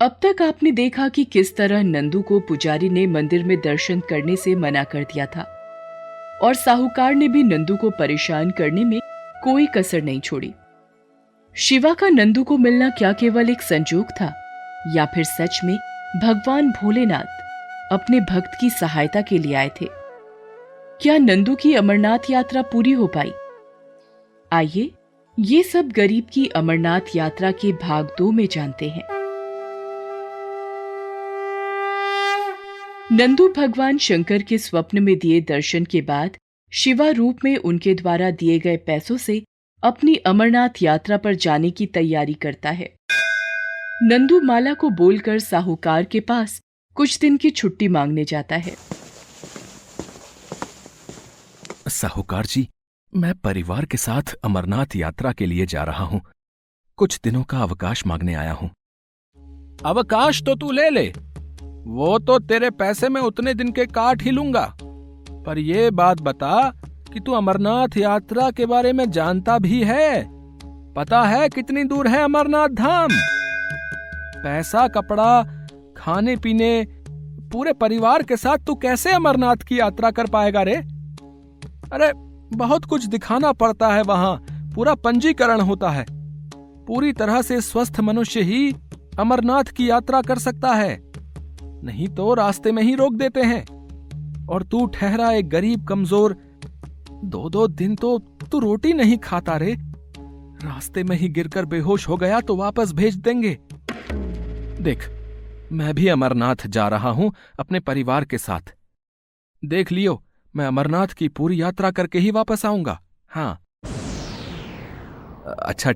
अब तक आपने देखा कि किस तरह नंदू को पुजारी ने मंदिर में दर्शन करने से मना कर दिया था। और साहूकार ने भी नंदू को परेशान करने में कोई कसर नहीं छोड़ी। शिवा का नंदू को मिलना क्या केवल एक संजोग था, या फिर सच में भगवान भोलेनाथ अपने भक्त की सहायता के लिए आए थे? क्या नंदू की अमरनाथ यात्रा पूरी हो पाई? आइए, ये सब गरीब की अमरनाथ यात्रा के भाग दो में जानते हैं। नंदू भगवान शंकर के स्वप्न में दिए दर्शन के बाद शिवा रूप में उनके द्वारा दिए गए पैसों से अपनी अमरनाथ यात्रा पर जाने की तैयारी करता है। नंदू माला को बोलकर साहूकार के पास कुछ दिन की छुट्टी मांगने जाता है। साहूकार जी मैं परिवार के साथ अमरनाथ यात्रा के लिए जा रहा हूँ। कुछ दिनों का अवकाश मांगने आया हूँ। अवकाश तो तू ले ले। वो तो तेरे पैसे में उतने दिन के काट ही लूँगा। पर ये बात बता कि तू अमरनाथ यात्रा के बारे में जानता भी है। पता है कितनी दूर है अमरनाथ धाम? पैसा, कपड़ा, खाने, पीने, पूरे परिवार के साथ तू कैसे अमरनाथ की यात्रा कर पाएगा रे? अरे, बहुत कुछ दिखाना पड़ता है वहाँ। पूरा पंजीकरण होता है। पूरी तरह से स्वस्थ मनुष्य ही अमरनाथ की यात्रा कर सकता है। नहीं तो रास्ते में ही रोक देते हैं। और तू ठहरा एक गरीब कमज़ोर। दो दो दिन तो तू रोटी नहीं खाता रे। रास्ते में ही गिरकर बेहोश हो गया तो वापस भेज देंगे। देख, मैं भी अमरनाथ जा रहा हूँ अपने परिवार के साथ। देख लियो, मैं अमरनाथ की पूरी यात्रा करके ही वापस आऊँगा। हाँ। अच्छा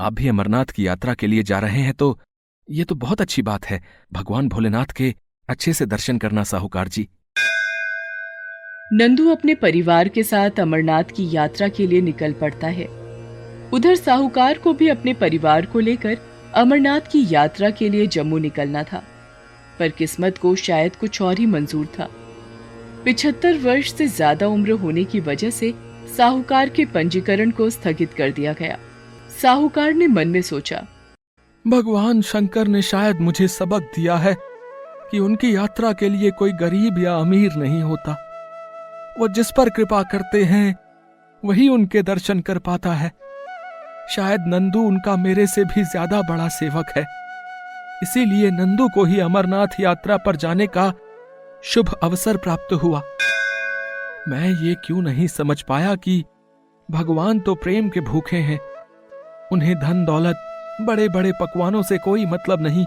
आप भी अमरनाथ की यात्रा के लिए जा रहे हैं तो ये तो बहुत अच्छी बात है। भगवान भोलेनाथ के अच्छे से दर्शन करना, साहूकार जी। नंदू अपने परिवार के साथ अमरनाथ की यात्रा के लिए निकल पड़ता है। उधर साहूकार को भी अपने परिवार को लेकर अमरनाथ की यात्रा के लिए जम्मू निकलना था, पर किस्मत को शायद कुछ और ही मंजूर था। पिछहत्तर वर्ष से ज़्यादा उम्र होने की वजह से साहूकार के पंजीकरण को स्थगित कर दिया गया। साहूकार ने मन में सोचा भगवान शंकर ने शायद मुझे सबक दिया है कि उनकी यात्रा के लिए कोई गरीब या अमीर नहीं होता। वो जिस पर कृपा करते हैं, वही उनके दर्शन कर पाता है। शायद नंदू उनका मेरे से भी ज़्यादा बड़ा सेवक है। इसीलिए नंदू को ही अमरनाथ यात्रा पर जाने का शुभ अवसर प्राप्त हुआ। मैं ये क्यों नहीं समझ पाया कि भगवान तो प्रेम के भूखे हैं, उन्हें धन दौलत बड़े बड़े पकवानों से कोई मतलब नहीं।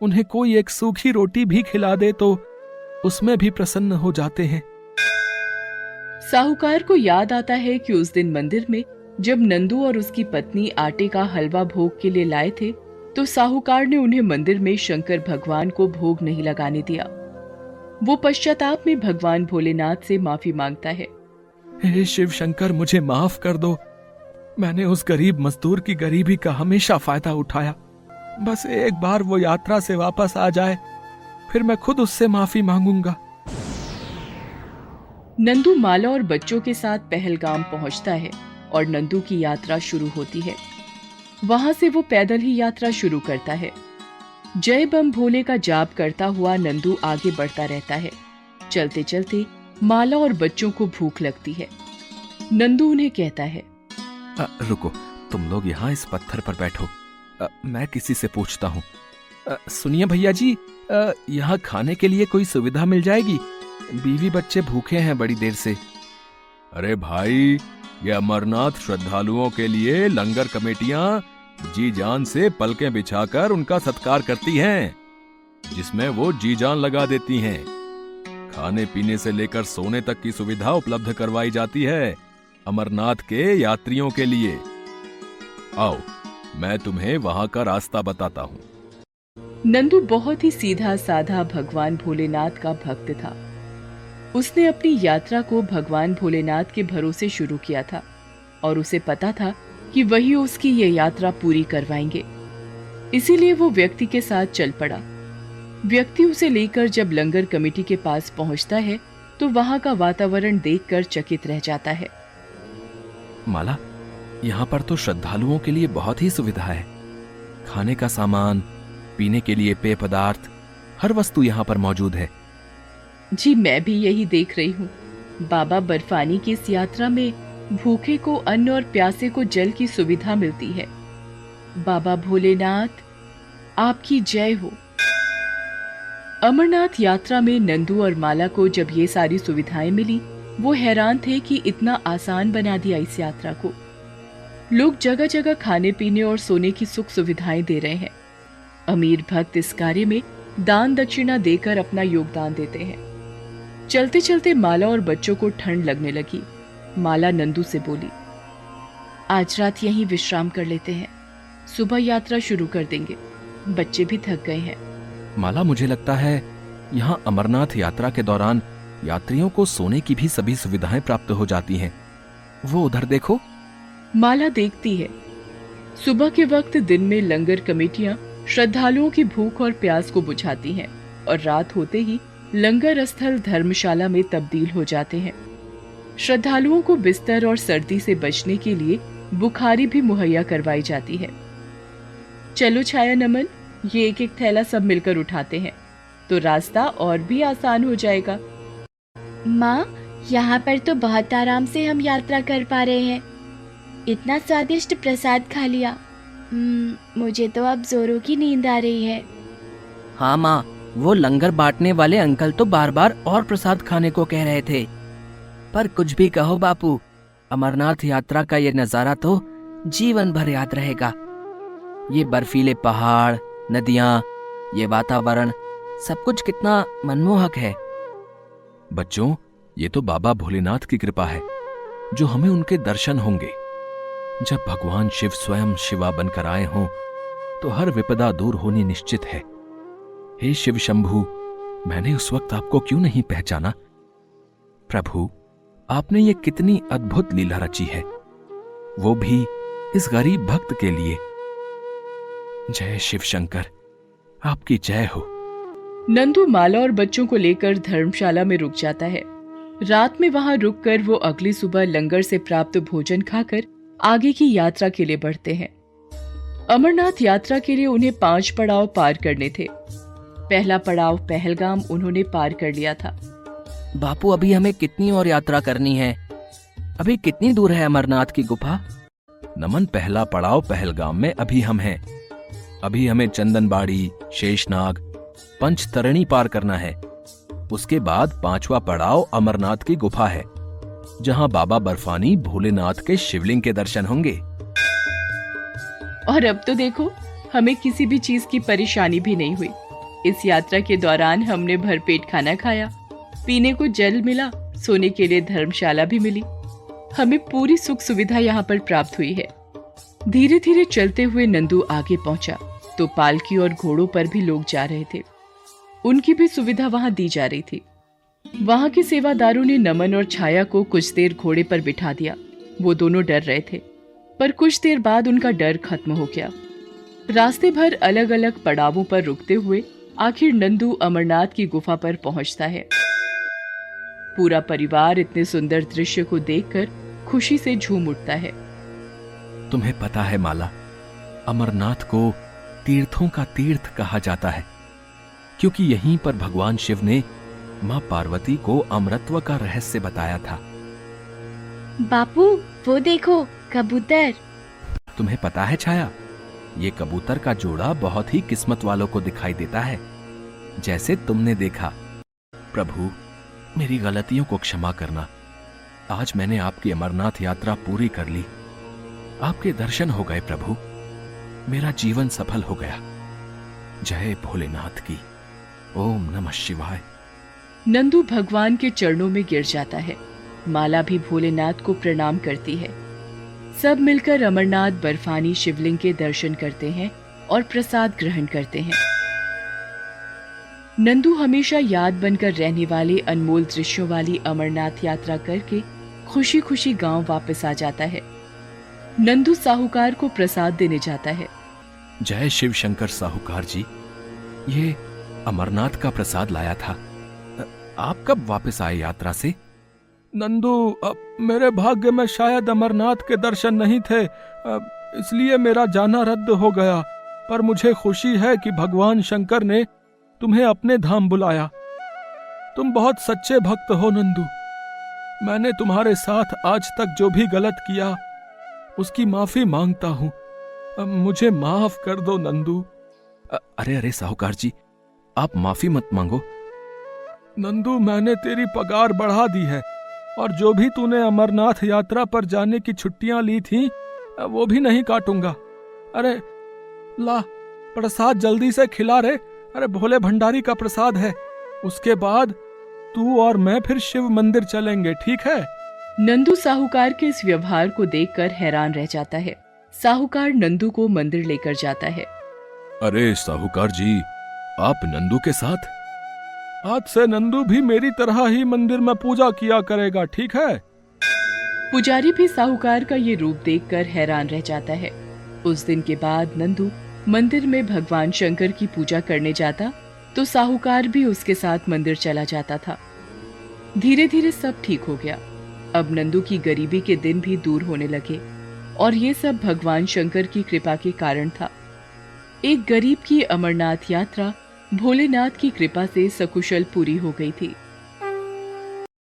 उन्हें कोई एक सूखी रोटी भी खिला दे तो उसमें भी प्रसन्न हो जाते हैं। साहूकार को याद आता है कि उस दिन मंदिर में जब नंदू और उसकी पत्नी आटे का हलवा भोग के लिए लाए थे तो साहूकार ने उन्हें मंदिर में शंकर भगवान को भोग नहीं लगाने दिया। वो पश्चाताप में भगवान भोलेनाथ से माफ़ी माँगता है। हे शिव शंकर मुझे माफ़ कर दो। मैंने उस गरीब मजदूर की गरीबी का हमेशा फ़ायदा उठाया। बस एक बार वो यात्रा से वापस आ जाए, फिर मैं खुद उससे माफ़ी मांगूँगा। नंदू माला और बच्चों के साथ पहलगाम पहुँचता है और नंदू की यात्रा शुरू होती है। वहाँ से वो पैदल ही यात्रा शुरू करता है। जय बम भोले का जाप करता हुआ नंदू आगे बढ़ता रहता है। चलते चलते माला और बच्चों को भूख लगती है। नंदू उन्हें कहता है रुको तुम लोग यहाँ इस पत्थर पर बैठो। आ, मैं किसी से पूछता हूँ। सुनिए भैया जी यहाँ खाने के लिए कोई सुविधा मिल जाएगी? बीवी बच्चे भूखे हैं बड़ी देर से। अरे भाई ये अमरनाथ श्रद्धालुओं के लिए लंगर कमेटियाँ जी जान से पलकें बिछाकर उनका सत्कार करती हैं, जिसमें वो जी जान लगा देती हैं। खाने पीने से लेकर सोने तक की सुविधा उपलब्ध करवाई जाती है। अमरनाथ के यात्रियों के लिए। आओ, मैं तुम्हें वहाँ का रास्ता बताता हूँ। नंदू बहुत ही सीधा साधा भगवान भोलेनाथ का भक्त था। उसने अपनी यात्रा को भगवान भोलेनाथ के भरोसे शुरू किया था और उसे पता था कि वही उसकी ये यात्रा पूरी करवाएँगे। इसीलिए वो व्यक्ति के साथ चल पड़ा। व्यक्ति उसे लेकर जब लंगर कमेटी के पास पहुँचता है तो वहाँ का वातावरण देखकर चकित रह जाता है। माला, यहाँ पर तो श्रद्धालुओं के लिए बहुत ही सुविधा है। खाने का सामान, पीने के लिए पेय पदार्थ, हर वस्तु यहाँ पर मौजूद है। जी, मैं भी यही देख रही हूँ। बाबा बर्फानी की इस यात्रा में भूखे को, अन्न और प्यासे को जल की सुविधा मिलती है। बाबा भोलेनाथ, आपकी जय हो। अमरनाथ यात्रा में नंदू और माला को जब ये सारी सुविधाएँ मिली वो हैरान थे कि इतना आसान बना दिया इस यात्रा को। लोग जगह जगह खाने पीने और सोने की सुख सुविधाएँ दे रहे हैं। अमीर भक्त इस कार्य में दान दक्षिणा देकर अपना योगदान देते हैं। चलते चलते माला और बच्चों को ठंड लगने लगी। माला नंदू से बोली, आज रात यहीं विश्राम कर लेते हैं। सुबह यात्रा शुरू कर देंगे। बच्चे भी थक गए हैं। माला, मुझे लगता है यहाँ अमरनाथ यात्रा के दौरान यात्रियों को सोने की भी सभी सुविधाएँ प्राप्त हो जाती हैं। वो उधर देखो। माला देखती है। सुबह के वक्त दिन में लंगर कमेटियाँ श्रद्धालुओं की भूख और प्यास को बुझाती हैं और रात होते ही लंगर स्थल धर्मशाला में तब्दील हो जाते हैं। श्रद्धालुओं को बिस्तर और सर्दी से बचने के लिए बुखारी भी मुहैया करवाई जाती है। चलो छाया नमन, ये एक एक थैला सब मिलकर उठाते हैं। तो रास्ता और भी आसान हो जाएगा। माँ यहाँ पर तो बहुत आराम से हम यात्रा कर पा रहे हैं। इतना स्वादिष्ट प्रसाद खा लिया। हम्म, मुझे तो अब जोरों की नींद आ रही है। हाँ माँ वो लंगर बांटने वाले अंकल तो बार बार और प्रसाद खाने को कह रहे थे। पर कुछ भी कहो बापू अमरनाथ यात्रा का ये नज़ारा तो जीवन भर याद रहेगा। ये बर्फीले पहाड़ नदियाँ ये वातावरण सब कुछ कितना मनमोहक है। बच्चों, ये तो बाबा भोलेनाथ की कृपा है, जो हमें उनके दर्शन होंगे। जब भगवान शिव स्वयं शिवा बनकर आए हों तो हर विपदा दूर होनी निश्चित है। हे शिव शंभु, मैंने उस वक्त आपको क्यों नहीं पहचाना? प्रभु, आपने ये कितनी अद्भुत लीला रची है। वो भी इस गरीब भक्त के लिए। जय शिव शंकर, आपकी जय हो। नंदू माला और बच्चों को लेकर धर्मशाला में रुक जाता है। रात में वहाँ रुककर वो अगली सुबह लंगर से प्राप्त भोजन खाकर आगे की यात्रा के लिए बढ़ते हैं। अमरनाथ यात्रा के लिए उन्हें पाँच पड़ाव पार करने थे। पहला पड़ाव पहलगाम उन्होंने पार कर लिया था। बापू, अभी हमें कितनी और यात्रा करनी है? अभी कितनी दूर है अमरनाथ की गुफा? नमन, पहला पड़ाव पहलगाम में अभी हम हैं। अभी हमें चंदनबाड़ी, शेषनाग पंचतरणी पार करना है। उसके बाद पांचवा पड़ाव अमरनाथ की गुफा है, जहाँ बाबा बर्फानी भोलेनाथ के शिवलिंग के दर्शन होंगे। और अब तो देखो, हमें किसी भी चीज़ की परेशानी भी नहीं हुई। इस यात्रा के दौरान हमने भरपेट खाना खाया, पीने को जल मिला, सोने के लिए धर्मशाला भी मिली। हमें पूरी सुख सुविधा यहाँ पर प्राप्त हुई है। धीरे धीरे चलते हुए नंदू आगे पहुँचा। तो पालकी और घोड़ों पर भी लोग जा रहे थे। उनकी भी सुविधा वहाँ दी जा रही थी। वहाँ के सेवादारों ने नमन और छाया को कुछ देर घोड़े पर बिठा दिया। वो दोनों डर रहे थे, पर कुछ देर बाद उनका डर खत्म हो गया। रास्ते भर अलग अलग पड़ावों पर रुकते हुए आखिर नंदू अमरनाथ की गुफा पर पहुँचता है। पूरा परिवार इतने सुंदर दृश्य को देखकर खुशी से झूम उठता है। तुम्हें पता है माला, अमरनाथ को तीर्थों का तीर्थ कहा जाता है क्योंकि यहीं पर भगवान शिव ने माँ पार्वती को अमरत्व का रहस्य बताया था। बापू वो देखो कबूतर। तुम्हें पता है छाया ये कबूतर का जोड़ा बहुत ही किस्मत वालों को दिखाई देता है। जैसे तुमने देखा प्रभु मेरी गलतियों को क्षमा करना। आज मैंने आपकी अमरनाथ यात्रा पूरी कर ली। आपके दर्शन हो गए प्रभु। मेरा जीवन सफल हो गया। जय भोलेनाथ की। ओम नमः शिवाय। नंदू भगवान के चरणों में गिर जाता है। माला भी भोलेनाथ को प्रणाम करती है। सब मिलकर अमरनाथ, बर्फानी, शिवलिंग के दर्शन करते हैं और प्रसाद ग्रहण करते हैं। नंदू हमेशा याद बनकर रहने वाले अनमोल दृश्यों वाली अमरनाथ यात्रा करके खुशी खुशी गाँव वापस आ जाता है। नंदू साहूकार को प्रसाद देने जाता है। जय शिव शंकर साहूकार जी ये अमरनाथ का प्रसाद लाया था। आप कब वापस आए यात्रा से? नंदू अब मेरे भाग्य में शायद अमरनाथ के दर्शन नहीं थे इसलिए मेरा जाना रद्द हो गया। पर मुझे खुशी है कि भगवान शंकर ने तुम्हें अपने धाम बुलाया। तुम बहुत सच्चे भक्त हो नंदू। मैंने तुम्हारे साथ आज तक जो भी गलत किया उसकी माफ़ी माँगता हूँ। मुझे माफ़ कर दो नंदू। अरे अरे साहूकार जी आप माफ़ी मत मांगो। नंदू मैंने तेरी पगार बढ़ा दी है और जो भी तूने अमरनाथ यात्रा पर जाने की छुट्टियाँ ली थी वो भी नहीं काटूँगा। अरे ला प्रसाद जल्दी से खिला रे। अरे भोले भंडारी का प्रसाद है। उसके बाद तू और मैं फिर शिव मंदिर चलेंगे ठीक है? नंदू साहूकार के इस व्यवहार को देखकर हैरान रह जाता है। साहूकार नंदू को मंदिर लेकर जाता है। अरे साहूकार जी आप नंदू के साथ? आज से नंदू भी मेरी तरह ही मंदिर में पूजा किया करेगा ठीक है? पुजारी भी साहूकार का ये रूप देखकर हैरान रह जाता है। उस दिन के बाद नंदू मंदिर में भगवान शंकर की पूजा करने जाता तो साहूकार भी उसके साथ मंदिर चला जाता था। धीरे धीरे सब ठीक हो गया। अब नंदू की गरीबी के दिन भी दूर होने लगे और ये सब भगवान शंकर की कृपा के कारण था। एक गरीब की अमरनाथ यात्रा भोलेनाथ की कृपा से सकुशल पूरी हो गई थी।